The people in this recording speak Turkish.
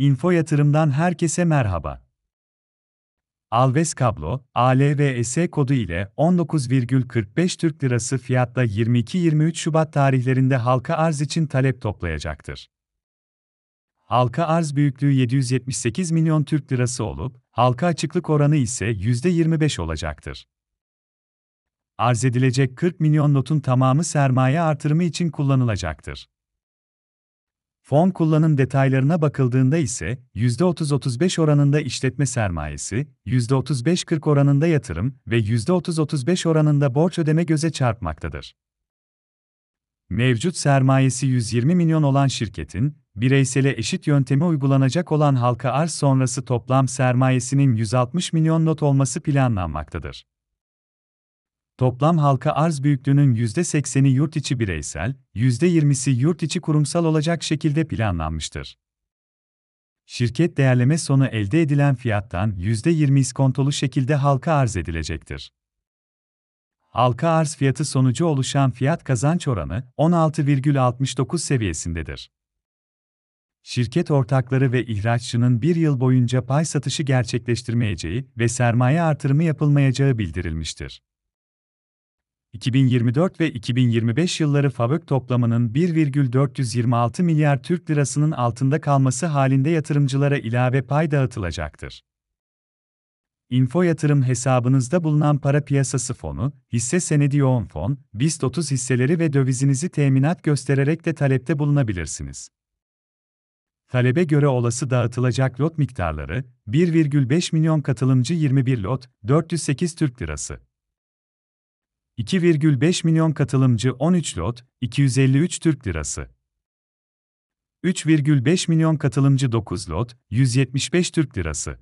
Info Yatırım'dan herkese merhaba. Alves Kablo, ALVS kodu ile 19,45 Türk Lirası fiyatla 22-23 Şubat tarihlerinde halka arz için talep toplayacaktır. Halka arz büyüklüğü 778 milyon Türk Lirası olup, halka açıklık oranı ise %25 olacaktır. Arz edilecek 40 milyon notun tamamı sermaye artırımı için kullanılacaktır. Fon kullanım detaylarına bakıldığında ise %30-35 oranında işletme sermayesi, %35-40 oranında yatırım ve %30-35 oranında borç ödeme göze çarpmaktadır. Mevcut sermayesi 120 milyon olan şirketin, bireysele eşit yöntemi uygulanacak olan halka arz sonrası toplam sermayesinin 160 milyon not olması planlanmaktadır. Toplam halka arz büyüklüğünün %80'i yurt içi bireysel, %20'si yurt içi kurumsal olacak şekilde planlanmıştır. Şirket değerleme sonu elde edilen fiyattan %20 iskontolu şekilde halka arz edilecektir. Halka arz fiyatı sonucu oluşan fiyat kazanç oranı 16,69 seviyesindedir. Şirket ortakları ve ihraççının bir yıl boyunca pay satışı gerçekleştirmeyeceği ve sermaye artırımı yapılmayacağı bildirilmiştir. 2024 ve 2025 yılları FAVÖK toplamının 1,426 milyar Türk lirasının altında kalması halinde yatırımcılara ilave pay dağıtılacaktır. Info yatırım hesabınızda bulunan para piyasası fonu, hisse senedi yoğun fon, BIST 30 hisseleri ve dövizinizi teminat göstererek de talepte bulunabilirsiniz. Talebe göre olası dağıtılacak lot miktarları, 1,5 milyon katılımcı 21 lot, 408 Türk Lirası. 2,5 milyon katılımcı 13 lot, 253 Türk Lirası. 3,5 milyon katılımcı 9 lot, 175 Türk Lirası.